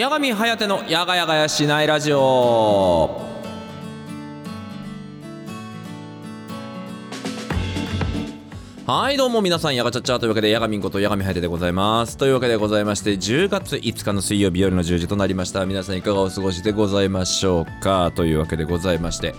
八神颯のやがやがやしないラジオ。はいどうも皆さんやがちゃっちゃというわけでやがみんことやがみはやてでございます。というわけでございまして10月5日の水曜日夜の10時となりました。皆さんいかがお過ごしでございましょうか？というわけでございまして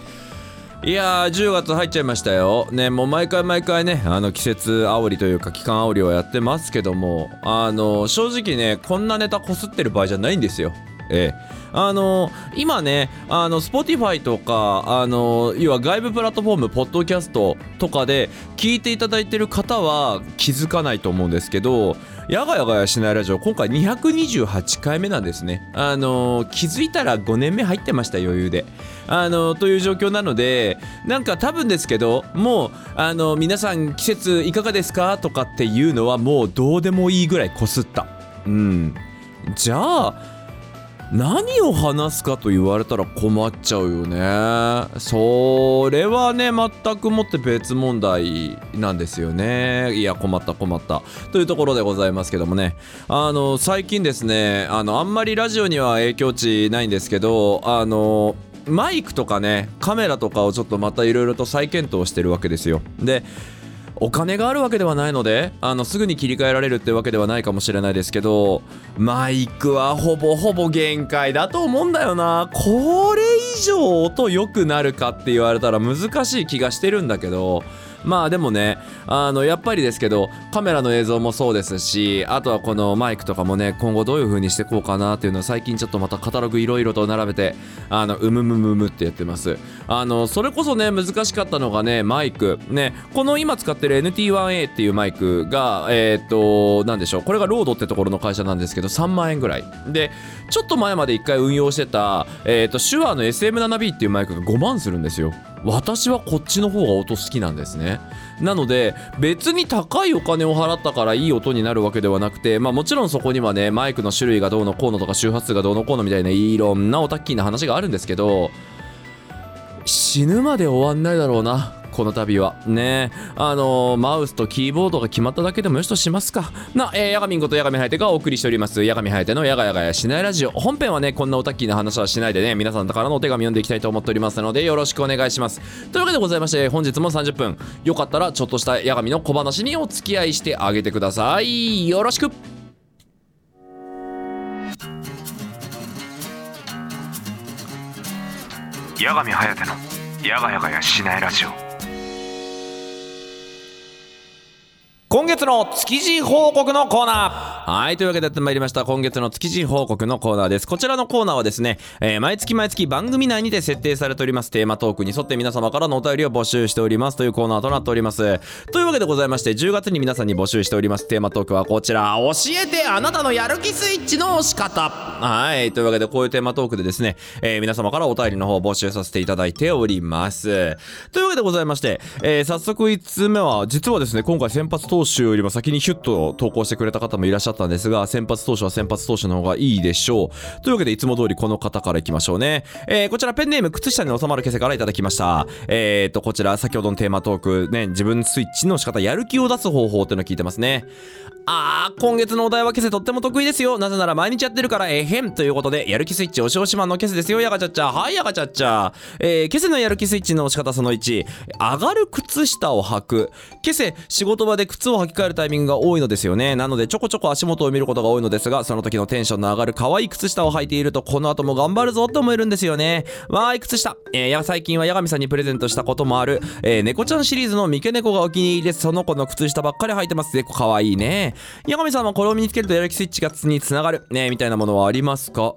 いやー10月入っちゃいましたよ。ねもう毎回毎回ねあの季節煽りというか期間煽りをやってますけどもあの正直ねこんなネタこすってる場合じゃないんですよ。ええ。あの今ねあの Spotify とかあの要は外部プラットフォームポッドキャストとかで聞いていただいてる方は気づかないと思うんですけどやがやがやしないラジオ今回228回目なんですね。あの気づいたら5年目入ってました余裕で。あのという状況なのでなんか多分ですけどもうあの皆さん季節いかがですか？とかっていうのはもうどうでもいいぐらいこすった。うん。じゃあ何を話すかと言われたら困っちゃうよね。それはね全くもって別問題なんですよね。いや困った困った。というところでございますけどもね。あの最近ですねあのあんまりラジオには影響値ないんですけどあのマイクとかねカメラとかをちょっとまたいろいろと再検討してるわけですよ。でお金があるわけではないのであのすぐに切り替えられるってわけではないかもしれないですけどマイクはほぼほぼ限界だと思うんだよな。これ以上音良くなるかって言われたら難しい気がしてるんだけどまあでもねあのやっぱりですけどカメラの映像もそうですしあとはこのマイクとかもね今後どういう風にしていこうかなっていうのを最近ちょっとまたカタログいろいろと並べてあのうむむむむってやってます。あのそれこそね難しかったのがねマイク。ねこの今使ってる NT1A っていうマイクがえー、っと何でしょうこれがロードってところの会社なんですけど3万円ぐらい。でちょっと前まで1回運用してたえー、っと手話の SM7B っていうマイクが5万するんですよ。私はこっちの方が音好きなんですね。なので別に高いお金を払ったからいい音になるわけではなくてまあもちろんそこにはねマイクの種類がどうのこうのとか周波数がどうのこうのみたいないろんなオタッキーな話があるんですけど死ぬまで終わんないだろうな。この度は。ね。あのー、マウスとキーボードが決まっただけでもよしとしますか。な、えー、ヤガミンことヤガミハヤテがお送りしております。ヤガミハヤテのヤガヤガヤしないラジオ。本編はねこんなオタッキーな話はしないでね皆さんからのお手紙読んでいきたいと思っておりますのでよろしくお願いします。というわけでございまして本日も30分。よかったらちょっとしたヤガミの小話にお付き合いしてあげてください。よろしく。八神颯のやがやがやしないラジオ。今月の築地報告のコーナーはい、というわけでやってまいりました。今月の築地報告のコーナーです。こちらのコーナーはですね、えー、毎月毎月番組内にて設定されておりますテーマトークに沿って皆様からのお便りを募集しておりますというコーナーとなっております。というわけでございまして、10月に皆さんに募集しておりますテーマトークはこちら、教えてあなたのやる気スイッチの押し方はい、というわけでこういうテーマトークでですね、えー、皆様からお便りの方を募集させていただいております。というわけでございまして、えー、早速1つ目は、実はですね、今回先発投投手よりも先にヒュッと投稿してくれた方もいらっしゃったんですが、先発投手は先発投手の方がいいでしょう。というわけで、いつも通りこの方からいきましょうね。えー、こちらペンネーム、靴下に収まる消せからいただきました。えーと、こちら、先ほどのテーマトーク、ね、自分スイッチの仕方、やる気を出す方法っていうのを聞いてますね。あー、今月のお題は消せとっても得意ですよ。なぜなら毎日やってるからえへん。ということで、やる気スイッチ押し押しマンの消せですよ。やがちゃっちゃ。はい、やがちゃっちゃ。えー、消せのやる気スイッチの押し方その1。上がる靴下を履く。消せ、仕事場で靴を履き替えるタイミングが多いのですよね。なので、ちょこちょこ足元を見ることが多いのですが、その時のテンションの上がる可愛い靴下を履いていると、この後も頑張るぞって思えるんですよね。わーい、靴下。えー、や、最近は八神さんにプレゼントしたこともある、えー、猫ちゃんシリーズの三毛猫がお気に入りです。その子の靴下ばっかり履いてます。猫可愛いね。八神さんはこれを身につけるとやる気スイッチがにつながる。ねみたいなものはありますか？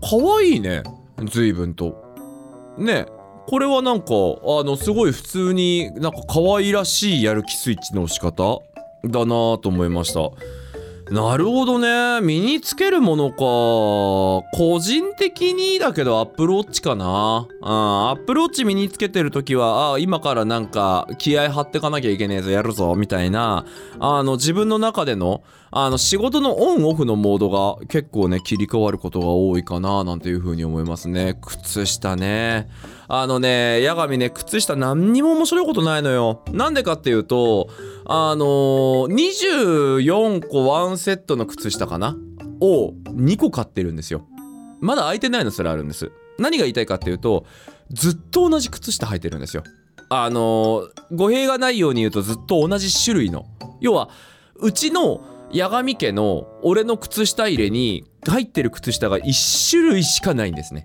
可愛いね。随分と。ねこれはなんかあのすごい普通になんか可愛らしいやる気スイッチの押し方だなと思いました。なるほどね。身につけるものか。個人的にだけどアップルウォッチかな。うん。アップルウォッチ身につけてるときはあ今からなんか気合張ってかなきゃいけねえぞやるぞみたいな。あの自分の中でのあの仕事のオンオフのモードが結構ね切り替わることが多いかななんていう風に思いますね。靴下ね。あのね、八神ね、靴下何にも面白いことないのよ。なんでかっていうと、あのー、24個ワンセットの靴下かなを2個買ってるんですよ。まだ開いてないのすらあるんです。何が言いたいかっていうとずっと同じ靴下履いてるんですよ。あの語弊がないように言うとずっと同じ種類の。要はうちの八神家の俺の靴下入れに入ってる靴下が1種類しかないんですね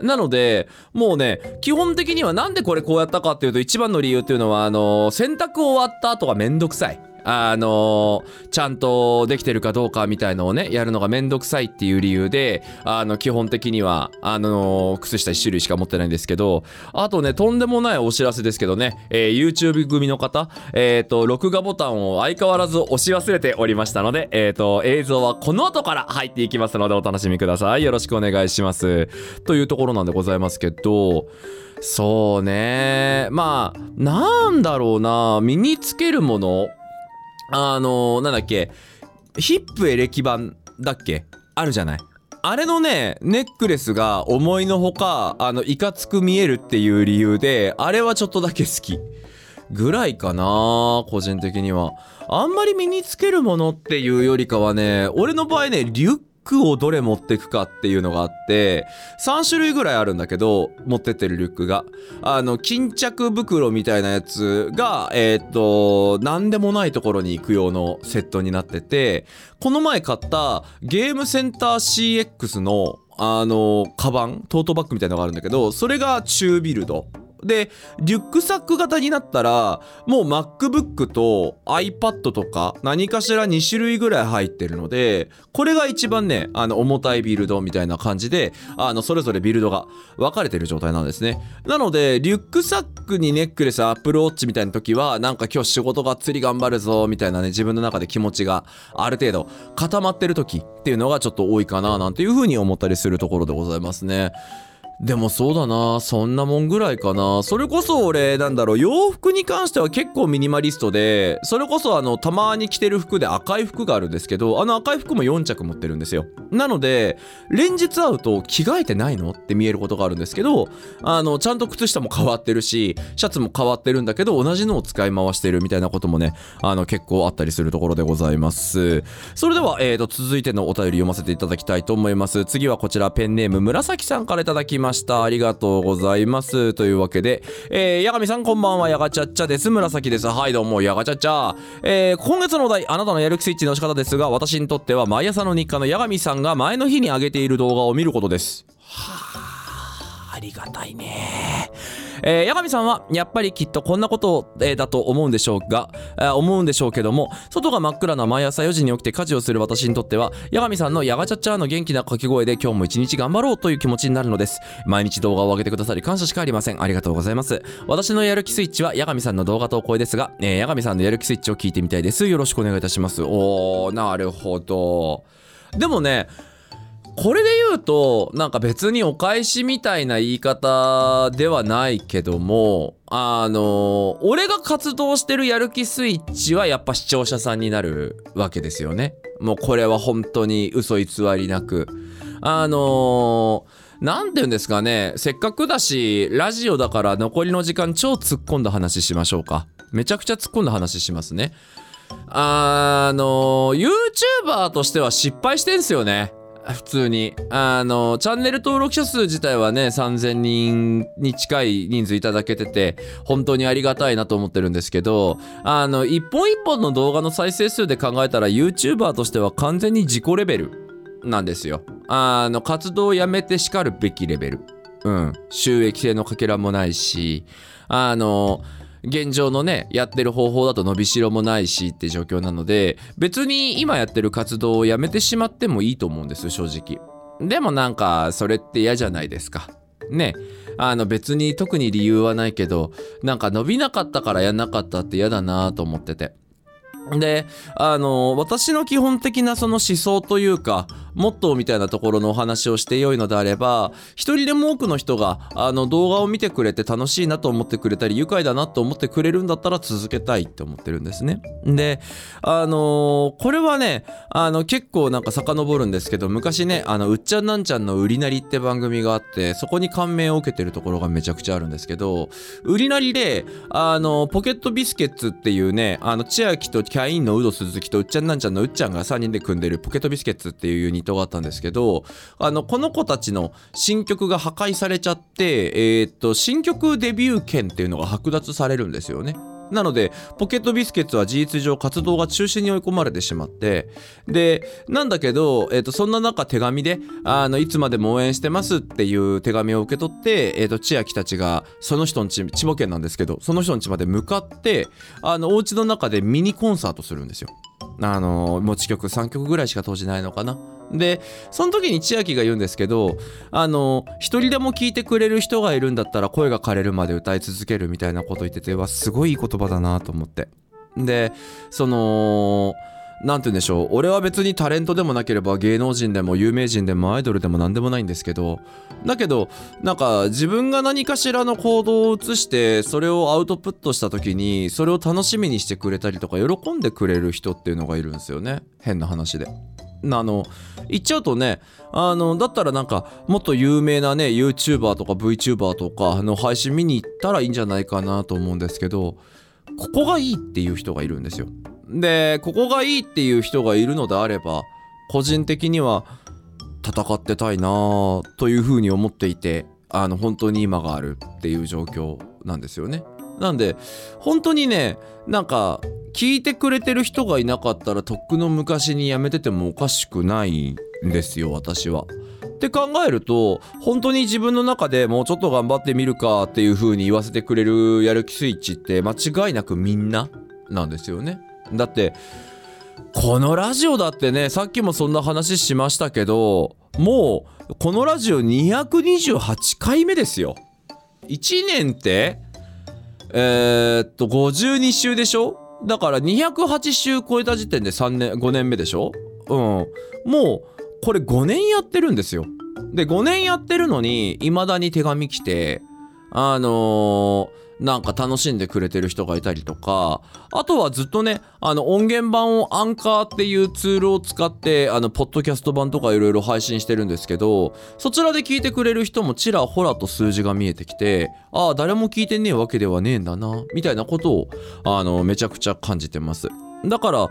なので、もうね、基本的にはなんでこれこうやったかっていうと、一番の理由っていうのは、あの、洗濯終わった後がめんどくさい。あのちゃんとできてるかどうかみたいのをね、やるのがめんどくさいっていう理由で、あの、基本的には、あの靴下1種類しか持ってないんですけど、あとね、とんでもないお知らせですけどね、えー、YouTube 組の方、えっ、ー、と、録画ボタンを相変わらず押し忘れておりましたので、えっ、ー、と、映像はこの後から入っていきますので、お楽しみください。よろしくお願いします。というところなんでございますけど、そうね。まあ、なんだろうな。身につけるものあのー、なんだっけ、ヒップエレキ版だっけ？あるじゃない？あれのね、ネックレスが思いのほか、あの、いかつく見えるっていう理由で、あれはちょっとだけ好き。ぐらいかな個人的には。あんまり身につけるものっていうよりかはね、俺の場合ね、リュックをどれ持ってくかっていうのがあって、3種類ぐらいあるんだけど、持ってってるリュックが。あの、巾着袋みたいなやつが、えっ、と、なんでもないところに行く用のセットになってて、この前買ったゲームセンター CX のあの、カバン、トートバッグみたいなのがあるんだけど、それが中ビルド。で、リュックサック型になったら、もう MacBook と iPad とか何かしら2種類ぐらい入ってるので、これが一番ね、あの、重たいビルドみたいな感じで、あの、それぞれビルドが分かれてる状態なんですね。なので、リュックサックにネックレス、Apple Watch みたいな時は、なんか今日仕事がっつり頑張るぞ、みたいなね、自分の中で気持ちがある程度固まってる時っていうのがちょっと多いかな、なんていう風に思ったりするところでございますね。でもそうだな。そんなもんぐらいかな。それこそ俺なんだろう。洋服に関しては結構ミニマリストでそれこそあのたまに着てる服で赤い服があるんですけどあの赤い服も4着持ってるんですよ。なので連日会うと着替えてないの？って見えることがあるんですけどあのちゃんと靴下も変わってるしシャツも変わってるんだけど同じのを使い回してるみたいなこともねあの結構あったりするところでございます。それでは、えーと、続いてのお便り読ませていただきたいと思います。次はこちらペンネーム紫さんからいただきます。ました。ありがとうございます。というわけで、えー、八神さんこんばんは。やがちゃっちゃです。紫です。はいどうも。やがちゃっちゃ。えー、今月のお題あなたのやる気スイッチの仕方ですが私にとっては毎朝の日課の八神さんが前の日に上げている動画を見ることです。はあありがたいね。えー、八神さんはやっぱりきっとこんなことを、え、だと思うんでしょうが、えー、思うんでしょうけども外が真っ暗な毎朝4時に起きて家事をする私にとっては八神さんのやがちゃっちゃの元気な掛け声で今日も一日頑張ろうという気持ちになるのです。毎日動画を上げてくださり感謝しかありません。ありがとうございます。私のやる気スイッチは八神さんの動画投稿ですが、えー、八神さんのやる気スイッチを聞いてみたいです。よろしくお願いいたします。おーなるほど。でもねこれで言うとなんか別にお返しみたいな言い方ではないけどもあの俺が活動してるやる気スイッチはやっぱ視聴者さんになるわけですよね。もうこれは本当に嘘偽りなく。あの何て言うんですかね。せっかくだしラジオだから残りの時間超突っ込んだ話しましょうか。めちゃくちゃ突っ込んだ話しますね。あの YouTuber としては失敗してんすよね。普通に。あのチャンネル登録者数自体はね3000人に近い人数いただけてて本当にありがたいなと思ってるんですけどあの一本一本の動画の再生数で考えたら YouTuber としては完全に自己レベルなんですよ。あの活動をやめてしかるべきレベル。うん。収益性のかけらもないしあの現状のねやってる方法だと伸びしろもないしって状況なので別に今やってる活動をやめてしまってもいいと思うんです正直。でもなんかそれって嫌じゃないですか。ね。あの別に特に理由はないけどなんか伸びなかったからやんなかったって嫌だなと思ってて。であの私の基本的なその思想というかモットーみたいなところのお話をしてよいのであれば一人でも多くの人があの動画を見てくれて楽しいなと思ってくれたり愉快だなと思ってくれるんだったら続けたいって思ってるんですね。であのー、これはねあの結構なんか遡るんですけど昔ねあのうっちゃんなんちゃんの「売りなり」って番組があってそこに感銘を受けてるところがめちゃくちゃあるんですけど売りなりであのポケットビスケッツっていうねあの千秋とキャインのウド鈴木とうっちゃんなんちゃんのうっちゃんが3人で組んでるポケットビスケッツっていうユニットトがあったんですけどあのこの子たちの新曲が破壊されちゃって、えーっと新曲デビュー権っていうのが剥奪されるんですよね。なのでポケットビスケッツは事実上活動が中止に追い込まれてしまってでなんだけど、えー、とそんな中手紙であの「いつまでも応援してます」っていう手紙を受け取って、えー、と千秋たちがその人の家千葉県なんですけどその人の家まで向かってあのお家の中でミニコンサートするんですよ。あの持ち曲3曲ぐらいしか当時ないのかな。でその時に千秋が言うんですけどあの一人でも聞いてくれる人がいるんだったら声が枯れるまで歌い続けるみたいなこと言っててわすごいいい言葉だなと思って。でそのなんて言うんでしょう。俺は別にタレントでもなければ芸能人でも有名人でもアイドルでも何でもないんですけどだけどなんか自分が何かしらの行動を移してそれをアウトプットした時にそれを楽しみにしてくれたりとか喜んでくれる人っていうのがいるんですよね。変な話で。あの言っちゃうとねあのだったらなんかもっと有名なね YouTuber とか VTuber とかの配信見に行ったらいいんじゃないかなと思うんですけどここがいいっていう人がいるんですよ。でここがいいっていう人がいるのであれば個人的には戦ってたいなというふうに思っていてあの本当に今があるっていう状況なんですよね。なんで本当にねなんか聞いてくれてる人がいなかったらとっくの昔にやめててもおかしくないんですよ私は。って考えると本当に自分の中でもうちょっと頑張ってみるかっていう風に言わせてくれるやる気スイッチって間違いなくみんななんですよね。だってこのラジオだってねさっきもそんな話しましたけどもうこのラジオ228回目ですよ。1年ってえー、っと52週でしょ？だから208週超えた時点で3年5年目でしょ？うん。もうこれ5年やってるんですよ。で5年やってるのにいまだに手紙来てあのーなんか楽しんでくれてる人がいたりとか。あとはずっとねあの音源版をアンカーっていうツールを使ってあのポッドキャスト版とかいろいろ配信してるんですけどそちらで聞いてくれる人もちらほらと数字が見えてきてああ誰も聞いてねえわけではねえんだなみたいなことをあのめちゃくちゃ感じてます。だから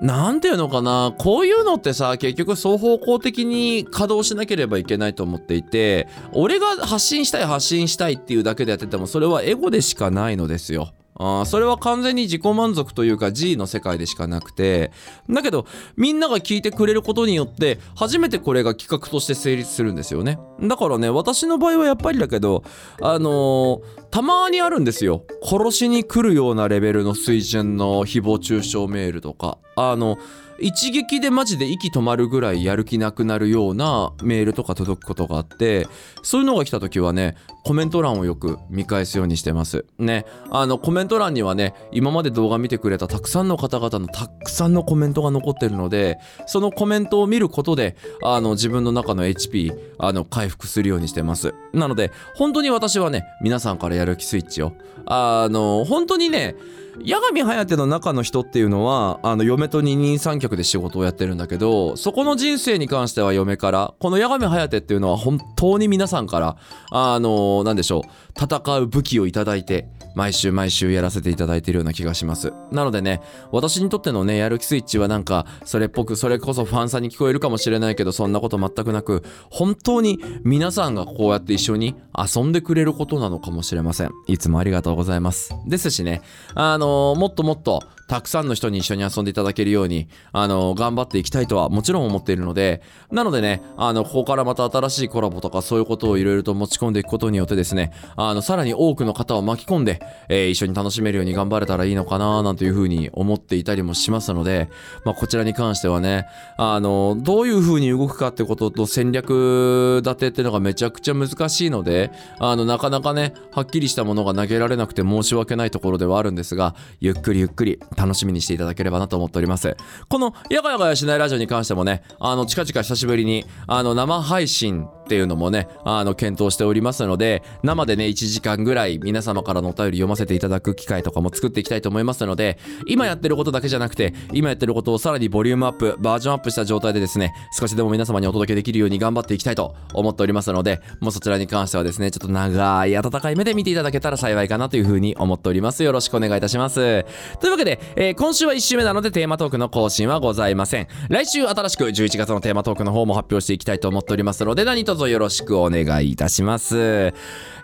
なんていうのかな？こういうのってさ結局双方向的に稼働しなければいけないと思っていて俺が発信したい発信したいっていうだけでやっててもそれはエゴでしかないのですよ。あそれは完全に自己満足というか G の世界でしかなくて。だけどみんなが聞いてくれることによって初めてこれが企画として成立するんですよね。だからね私の場合はやっぱりだけどあのーたまにあるんですよ。殺しに来るようなレベルの水準の誹謗中傷メールとか。あの一撃でマジで息止まるぐらいやる気なくなるようなメールとか届くことがあってそういうのが来た時はねコメント欄をよく見返すようにしてます。ね。あのコメント欄にはね今まで動画見てくれたたくさんの方々のたくさんのコメントが残ってるのでそのコメントを見ることであの自分の中の HP あの回復するようにしてます。なので本当に私はね皆さんからやる気スイッチをあの本当にね八神颯の中の人っていうのはあの嫁と二人三脚で仕事をやってるんだけどそこの人生に関しては嫁からこの八神颯っていうのは本当に皆さんからあのなんでしょう戦う武器をいただいて毎週毎週やらせていただいているような気がします。なのでね私にとってのねやる気スイッチはなんかそれっぽくそれこそファンさんに聞こえるかもしれないけどそんなこと全くなく本当に皆さんがこうやって一緒に遊んでくれることなのかもしれません。いつもありがとうございます。ですしねあのもっともっとたくさんの人に一緒に遊んでいただけるようにあの頑張っていきたいとはもちろん思っているのでなのでねあのここからまた新しいコラボとかそういうことをいろいろと持ち込んでいくことによってですねあのさらに多くの方を巻き込んで、えー一緒に楽しめるように頑張れたらいいのかななんていうふうに思っていたりもしますので、まあ、こちらに関してはねあのどういうふうに動くかってことと戦略立てってのがめちゃくちゃ難しいのであのなかなかねはっきりしたものが投げられなくて申し訳ないところではあるんですがゆっくりゆっくり楽しみにしていただければなと思っております。この「やがやがやしないラジオ」に関してもねあの近々久しぶりにあの生配信ってっていうのもね、あの、検討しておりますので、生でね、1時間ぐらい皆様からのお便り読ませていただく機会とかも作っていきたいと思いますので、今やってることだけじゃなくて、今やってることをさらにボリュームアップ、バージョンアップした状態でですね、少しでも皆様にお届けできるように頑張っていきたいと思っておりますので、もうそちらに関してはですね、ちょっと長い温かい目で見ていただけたら幸いかなというふうに思っております。よろしくお願いいたします。というわけで、えー今週は1週目なのでテーマトークの更新はございません。来週新しく11月のテーマトークの方も発表していきたいと思っておりますので、何卒よろしくお願いいたします。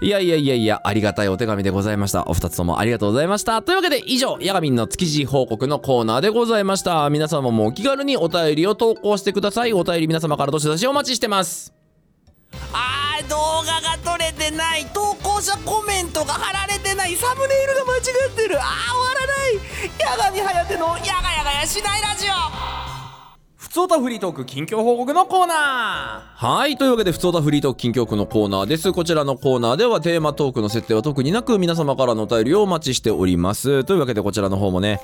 いやいやいやいや、ありがたいお手紙でございました。お二つともありがとうございました。というわけで、以上、ヤガミンの築地報告のコーナーでございました。皆様もお気軽にお便りを投稿してください。お便り皆様からどしどしお待ちしてます。あー動画が撮れてない投稿者コメントが貼られてないサムネイルが間違ってるあー終わらない八神颯のやがやがやしないラジオふつおたフリートーク近況報告のコーナー。はいというわけでふつおたフリートーク近況区のコーナーです。こちらのコーナーではテーマトークの設定は特になく皆様からのお便りをお待ちしております。というわけでこちらの方もね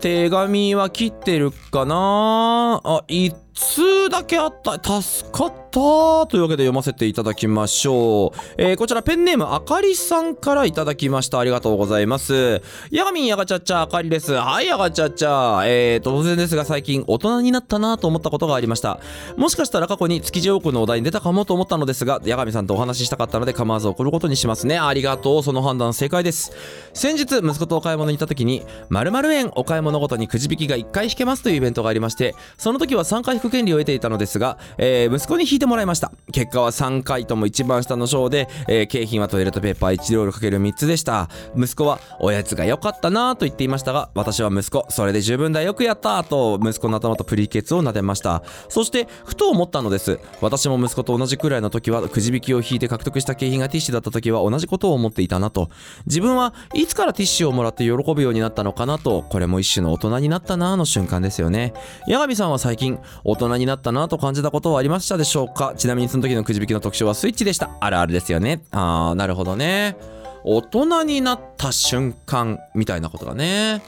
手紙は切ってるかな？あいっ通だけあった。助かった。というわけで読ませていただきましょう、えーこちらペンネームあかりさんからいただきました。ありがとうございます。やがみんやがちゃっちゃあかりです。はいやがちゃっちゃえー突然ですが最近大人になったなと思ったことがありました。もしかしたら過去に築地王国のお題に出たかもと思ったのですが八神さんとお話ししたかったので構わず送ることにしますね。ありがとうその判断正解です。先日息子とお買い物に行った時に〇〇円お買い物ごとにくじ引きが1回引けますというイベントがありましてその時は3回引く権利を得ていたのですが、えー息子に引いてもらいました。結果は3回とも一番下の章で、えー景品はトイレットペーパー1ロールかける3つでした。息子はおやつが良かったなぁと言っていましたが私は息子それで十分だよくやったと息子の頭とプリケツを撫でました。そしてふと思ったのです。私も息子と同じくらいの時はくじ引きを引いて獲得した景品がティッシュだった時は同じことを思っていたなと。自分はいつからティッシュをもらって喜ぶようになったのかなと。これも一種の大人になったなぁの瞬間ですよね。八神さんは最近大人になったなと感じたことはありましたでしょうか？ちなみにその時のくじ引きの特徴はスイッチでした。あるあるですよね。あーなるほどね。大人になった瞬間みたいなことだね。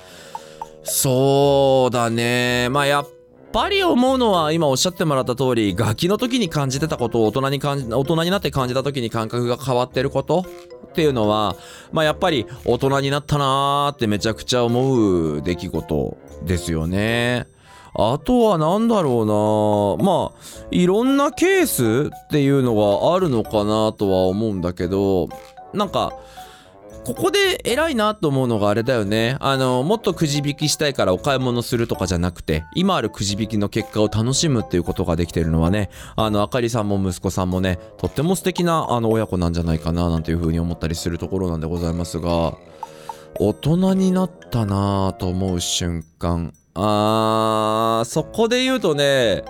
そうだね。まあやっぱり思うのは今おっしゃってもらった通りガキの時に感じてたことを大人に感じ大人になって感じた時に感覚が変わってること。っていうのはまあやっぱり大人になったなーってめちゃくちゃ思う出来事ですよね。あとは何だろうな。まあいろんなケースっていうのがあるのかなとは思うんだけどなんかここで偉いなと思うのがあれだよね。あのもっとくじ引きしたいからお買い物するとかじゃなくて今あるくじ引きの結果を楽しむっていうことができてるのはね。あのあかりさんも息子さんもねとっても素敵なあの親子なんじゃないかななんていうふうに思ったりするところなんでございますが大人になったなぁと思う瞬間。あーそこで言うとね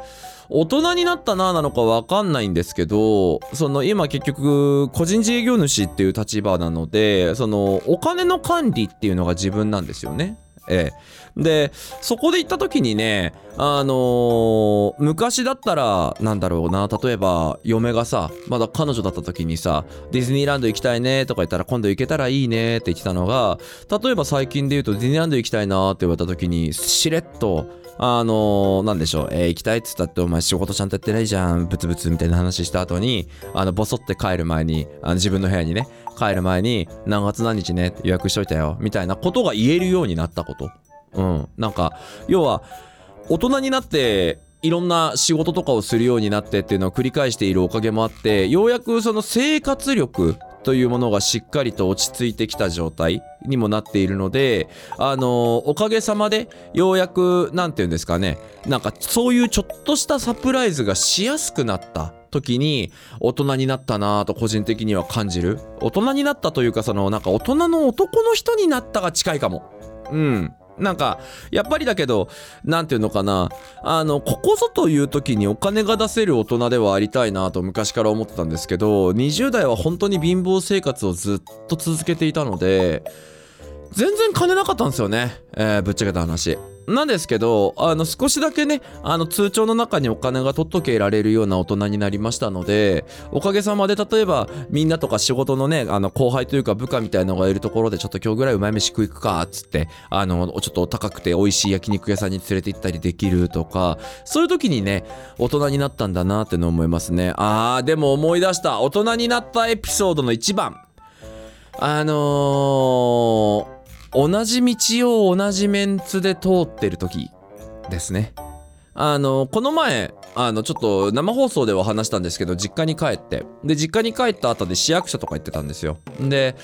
大人になったなぁなのかわかんないんですけどその今結局個人事業主っていう立場なのでそのお金の管理っていうのが自分なんですよね。ええ、でそこで行った時にねあのー昔だったらなんだろうな例えば嫁がさまだ彼女だった時にさディズニーランド行きたいねとか言ったら今度行けたらいいねって言ってたのが例えば最近で言うとディズニーランド行きたいなって言われた時にしれっとあのーなんでしょう、えー行きたいっつったってお前仕事ちゃんとやってないじゃんブツブツみたいな話した後にあのボソって帰る前にあの自分の部屋にね帰る前に何月何日ね予約しといたよみたいなことが言えるようになったこと。うん。なんか要は大人になっていろんな仕事とかをするようになってっていうのを繰り返しているおかげもあってようやくその生活力というものがしっかりと落ち着いてきた状態にもなっているのであのおかげさまでようやくなんて言うんですかね。なんかそういうちょっとしたサプライズがしやすくなった時に大人になったなぁと個人的には感じる。大人になったというかそのなんか大人の男の人になったが近いかも。うん。なんかやっぱりだけどなんていうのかな。あのここぞという時にお金が出せる大人ではありたいなと昔から思ってたんですけど20代は本当に貧乏生活をずっと続けていたので全然金なかったんですよね、えーぶっちゃけた話。なんですけど、あの、少しだけね、あの、通帳の中にお金が取っとけられるような大人になりましたので、おかげさまで、例えば、みんなとか仕事のね、あの、後輩というか部下みたいなのがいるところで、ちょっと今日ぐらいうまい飯食いくか、つって、あの、ちょっと高くて美味しい焼肉屋さんに連れて行ったりできるとか、そういう時にね、大人になったんだなっての思いますね。あー、でも思い出した。大人になったエピソードの一番。あのー、同じ道を同じメンツで通ってる時ですね。あのこの前、あの、ちょっと生放送では話したんですけど、実家に帰って、で、実家に帰った後で市役所とか行ってたんですよ。で、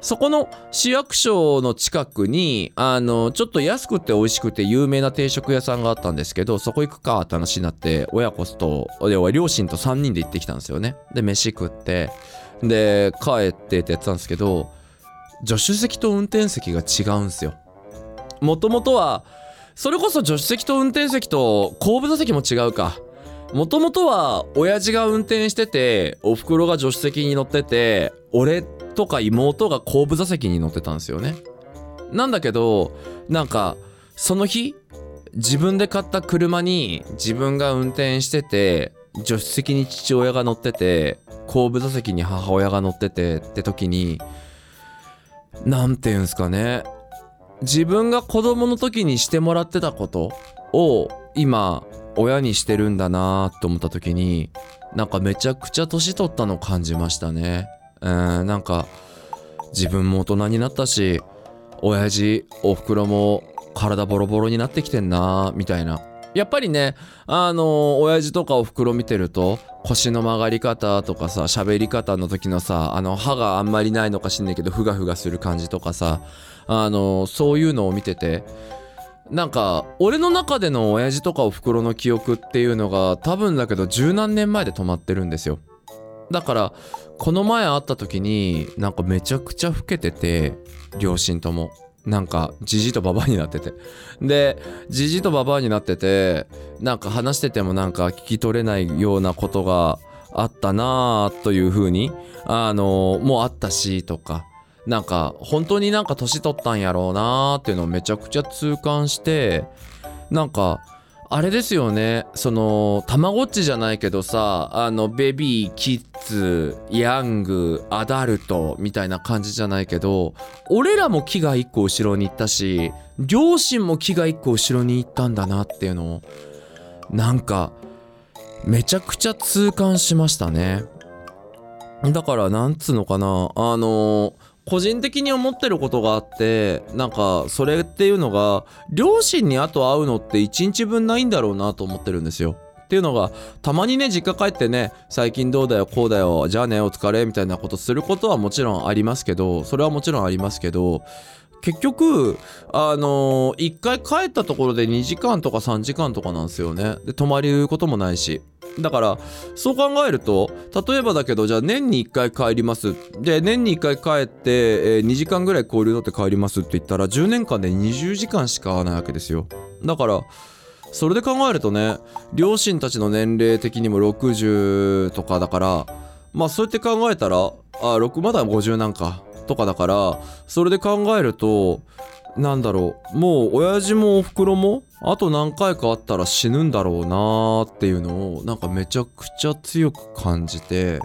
そこの市役所の近くに、あの、ちょっと安くて美味しくて有名な定食屋さんがあったんですけど、そこ行くかって話になって、親子と、両親と3人で行ってきたんですよね。で、飯食って、で、帰ってってやってたんですけど、助手席と運転席が違うんですよ。もともとは、それこそ助手席と運転席と後部座席も違うか。もともとは親父が運転してて、お袋が助手席に乗ってて、俺とか妹が後部座席に乗ってたんですよね。なんだけど、なんか、その日、自分で買った車に自分が運転してて、助手席に父親が乗ってて、後部座席に母親が乗っててって時に、なんていうんすかね。自分が子供の時にしてもらってたことを今親にしてるんだなと思った時になんかめちゃくちゃ年取ったの感じましたねうんなんか自分も大人になったし親父おふくろも体ボロボロになってきてんなみたいなやっぱりねあの親父とかおふくろ見てると腰の曲がり方とかさ喋り方の時のさあの歯があんまりないのかしんないけどふがふがする感じとかさあのそういうのを見ててなんか俺の中での親父とかおふくろの記憶っていうのが多分だけど十何年前で止まってるんですよ。だからこの前会った時になんかめちゃくちゃ老けてて両親とも。なんかじじとばばになってて。でじじとばばになっててなんか話しててもなんか聞き取れないようなことがあったなあというふうにあのもうあったしとかなんか本当になんか年取ったんやろうなーっていうのをめちゃくちゃ痛感してなんかあれですよね。そのたまごっちじゃないけどさあのベビーキッズヤングアダルトみたいな感じじゃないけど俺らも木が一個後ろに行ったし両親も木が一個後ろに行ったんだなっていうのをなんかめちゃくちゃ痛感しましたね。だからなんつうのかなあの個人的に思ってることがあってなんかそれっていうのが両親にあと会うのって1日分ないんだろうなと思ってるんですよ。っていうのがたまにね実家帰ってね最近どうだよこうだよじゃあねお疲れみたいなことすることはもちろんありますけどそれはもちろんありますけど結局あのー、1回帰ったところで2時間とか3時間とかなんですよね。で泊まりることもないし。だからそう考えると例えばだけどじゃあ年に1回帰ります。で年に1回帰って、えー2時間ぐらい交流取って帰りますって言ったら10年間で20時間しか会わないわけですよ。だからそれで考えるとね両親たちの年齢的にも60とかだからまあそうやって考えたらあ6まだ50なんか。とかだからそれで考えるとなんだろうもう親父もおふくろもあと何回かあったら死ぬんだろうなーっていうのをなんかめちゃくちゃ強く感じて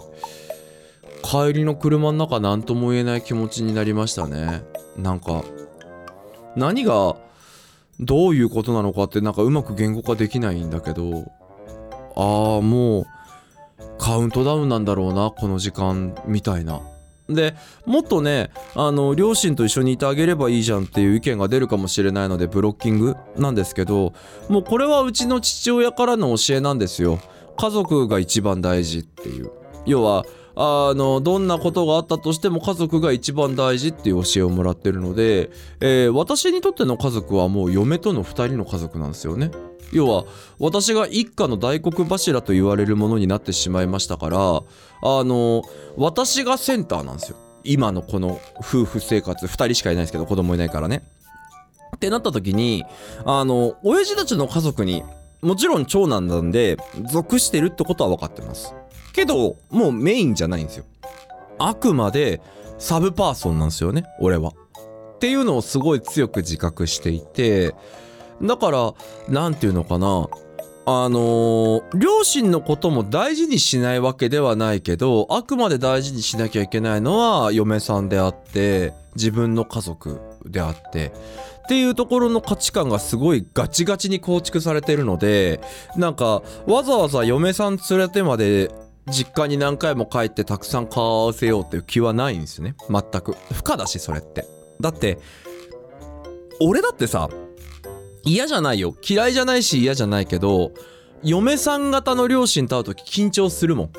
帰りの車の中何とも言えない気持ちになりましたね。なんか何がどういうことなのかってなんかうまく言語化できないんだけどああもうカウントダウンなんだろうなこの時間みたいな。でもっとねあの両親と一緒にいてあげればいいじゃんっていう意見が出るかもしれないのでブロッキングなんですけどもうこれはうちの父親からの教えなんですよ。家族が一番大事っていう。要はあのどんなことがあったとしても家族が一番大事っていう教えをもらってるので、えー私にとっての家族はもう嫁との2人の家族なんですよね。要は私が一家の大黒柱と言われるものになってしまいましたからあの私がセンターなんですよ。今のこの夫婦生活2人しかいないですけど子供いないからね。ってなった時にあの親父たちの家族にもちろん長男なんで属してるってことは分かってます。けどもうメインじゃないんですよ。あくまでサブパーソンなんですよね俺は。っていうのをすごい強く自覚していてだからなんていうのかな。あのー両親のことも大事にしないわけではないけどあくまで大事にしなきゃいけないのは嫁さんであって自分の家族であってっていうところの価値観がすごいガチガチに構築されてるのでなんかわざわざ嫁さん連れてまで実家に何回も帰ってたくさん顔合わせようっていう気はないんですよね。全く。不可だしそれって。だって俺だってさ嫌じゃないよ。嫌いじゃないし嫌じゃないけど嫁さん方の両親と会う時緊張するもん。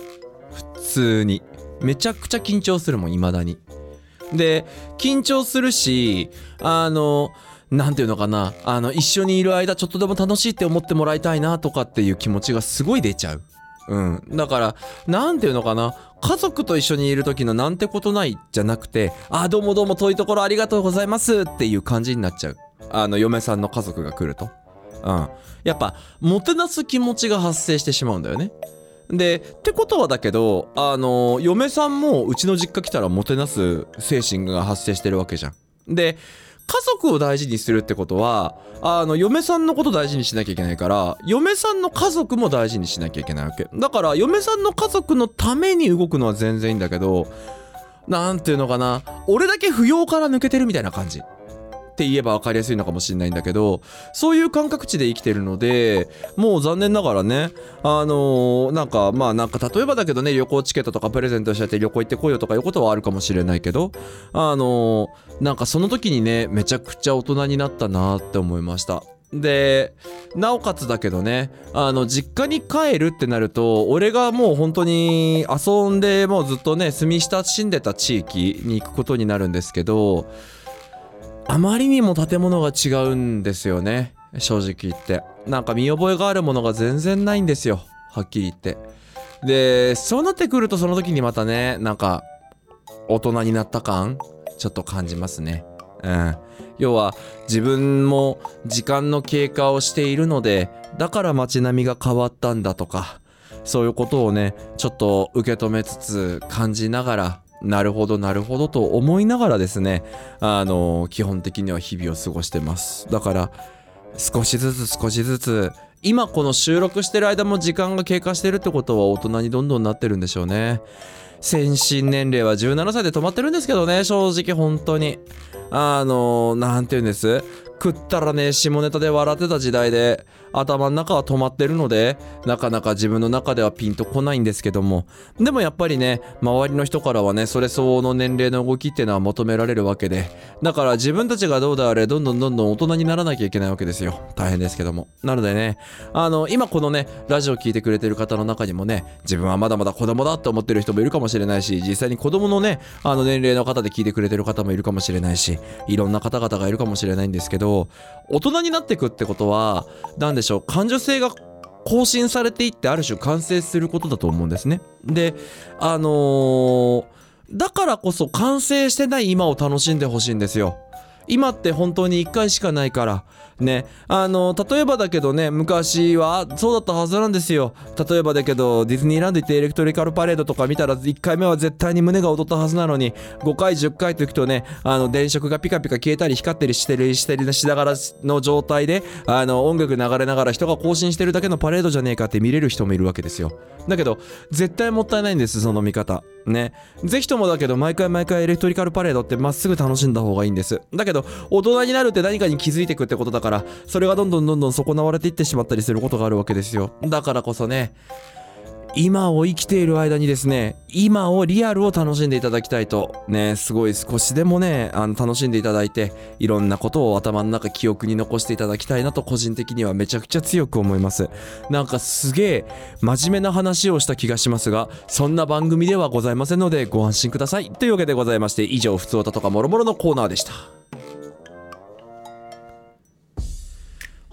普通に。めちゃくちゃ緊張するもん未だに。で緊張するしあのなんていうのかな。あの一緒にいる間ちょっとでも楽しいって思ってもらいたいなとかっていう気持ちがすごい出ちゃう。うん。だから、なんていうのかな。家族と一緒にいる時のなんてことないじゃなくて、あ、どうもどうも遠いところありがとうございますっていう感じになっちゃう。あの、嫁さんの家族が来ると。うん。やっぱ、もてなす気持ちが発生してしまうんだよね。で、ってことはだけど、あの、嫁さんもうちの実家来たらもてなす精神が発生してるわけじゃん。で、家族を大事にするってことは、あの、嫁さんのこと大事にしなきゃいけないから、嫁さんの家族も大事にしなきゃいけないわけ。だから、嫁さんの家族のために動くのは全然いいんだけど、なんていうのかな、俺だけ扶養から抜けてるみたいな感じ。って言えば分かりやすいのかもしれないんだけどそういう感覚値で生きてるのでもう残念ながらねあのーなんかまあなんか例えばだけどね旅行チケットとかプレゼントしちゃって旅行行ってこいよとかいうことはあるかもしれないけどあのーなんかその時にねめちゃくちゃ大人になったなって思いました。でなおかつだけどねあの実家に帰るってなると俺がもう本当に遊んでもうずっとね住み親しんでた地域に行くことになるんですけどあまりにも建物が違うんですよね。正直言って。なんか見覚えがあるものが全然ないんですよ。はっきり言って。でそうなってくるとその時にまたねなんか大人になった感ちょっと感じますね。うん。要は自分も時間の経過をしているのでだから街並みが変わったんだとかそういうことをねちょっと受け止めつつ感じながらなるほどなるほどと思いながらですねあの基本的には日々を過ごしてます。だから少しずつ少しずつ今この収録してる間も時間が経過してるってことは大人にどんどんなってるんでしょうね。先進年齢は17歳で止まってるんですけどね正直本当に。あのなんて言うんです？食ったらね下ネタで笑ってた時代で頭の中は止まってるのでなかなか自分の中ではピンとこないんですけども。でもやっぱりね周りの人からはねそれ相応の年齢の動きっていうのは求められるわけでだから自分たちがどうであれどんどんどんどん大人にならなきゃいけないわけですよ。大変ですけども。なのでねあの今このねラジオ聞いてくれてる方の中にもね自分はまだまだ子供だって思ってる人もいるかもしれないし実際に子供のねあの年齢の方で聞いてくれてる方もいるかもしれないしいろんな方々がいるかもしれないんですけど大人になっていくってことは何でしょう感受性が更新されていってある種完成することだと思うんですね。であのーだからこそ完成してない今を楽しんでほしいんですよ。今って本当に1回しかないから。ね。あの例えばだけどね昔はそうだったはずなんですよ。例えばだけどディズニーランド行ってエレクトリカルパレードとか見たら1回目は絶対に胸が躍ったはずなのに。5回10回と行くとねあの電飾がピカピカ消えたり光ったりしてるしてるしながらの状態であの音楽流れながら人が行進してるだけのパレードじゃねえかって見れる人もいるわけですよ。だけど絶対もったいないんですその見方。ね。ぜひともだけど毎回毎回エレクトリカルパレードってまっすぐ楽しんだ方がいいんです。だけど大人になるって何かに気づいてくってことだからそれがどんどんどんどん損なわれていってしまったりすることがあるわけですよ。だからこそね今を生きている間にですね今をリアルを楽しんでいただきたいと。ねすごい少しでもねあの楽しんでいただいていろんなことを頭の中記憶に残していただきたいなと個人的にはめちゃくちゃ強く思います。なんかすげえ真面目な話をした気がしますがそんな番組ではございませんのでご安心ください。というわけでございまして以上ふつおたとかもろもろのコーナーでした。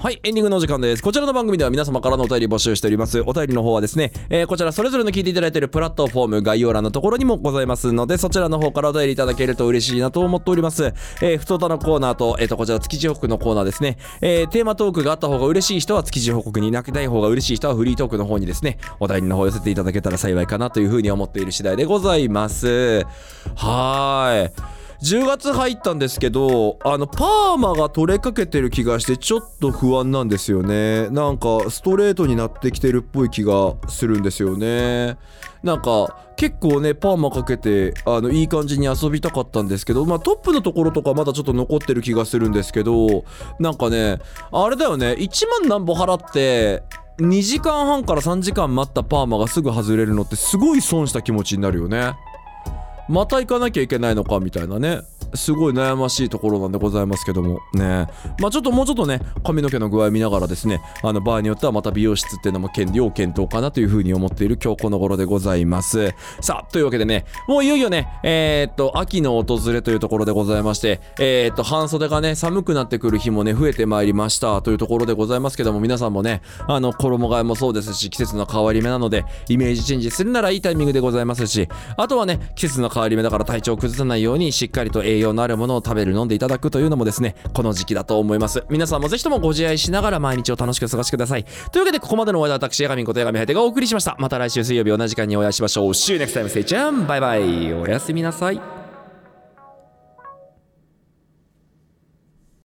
はい、エンディングのお時間です。こちらの番組では皆様からのお便り募集しております。お便りの方はですね、えーこちらそれぞれの聞いていただいているプラットフォーム概要欄のところにもございますので、そちらの方からお便りいただけると嬉しいなと思っております。えー、ふつおたのコーナーと、えっ、と、こちら築地報告のコーナーですね。えーテーマトークがあった方が嬉しい人は築地報告に、なくない方が嬉しい人はフリートークの方にですね、お便りの方を寄せていただけたら幸いかなというふうに思っている次第でございます。はーい。10月入ったんですけどあのパーマが取れかけてる気がしてちょっと不安なんですよね。なんかストレートになってきてるっぽい気がするんですよね。なんか結構ねパーマかけてあのいい感じに遊びたかったんですけどまあトップのところとかまだちょっと残ってる気がするんですけどなんかねあれだよね1万何本払って2時間半から3時間待ったパーマがすぐ外れるのってすごい損した気持ちになるよね。また行かなきゃいけないのかみたいなね。すごい悩ましいところなんでございますけども。ね。まあちょっともうちょっとね髪の毛の具合見ながらですねあの場合によってはまた美容室っていうのも検要検討かなというふうに思っている今日この頃でございます。さあというわけでねもういよいよねえー、っと秋の訪れというところでございましてえー、っと半袖がね寒くなってくる日もね増えてまいりましたというところでございますけども皆さんもねあの衣替えもそうですし季節の変わり目なのでイメージチェンジするならいいタイミングでございますしあとはね季節の変わり目だから体調を崩さないようにしっかりと栄養のあるものを食べる飲んでいただくというのもですねこの時期だと思います。皆さんもぜひともご自愛しながら毎日を楽しく過ごしください。というわけでここまでのお相手は私八神こと八神ハイテがお送りしました。また来週水曜日同じ時間にお会いしましょう。See you next time. せいちゃん。バイバイ。おやすみなさい。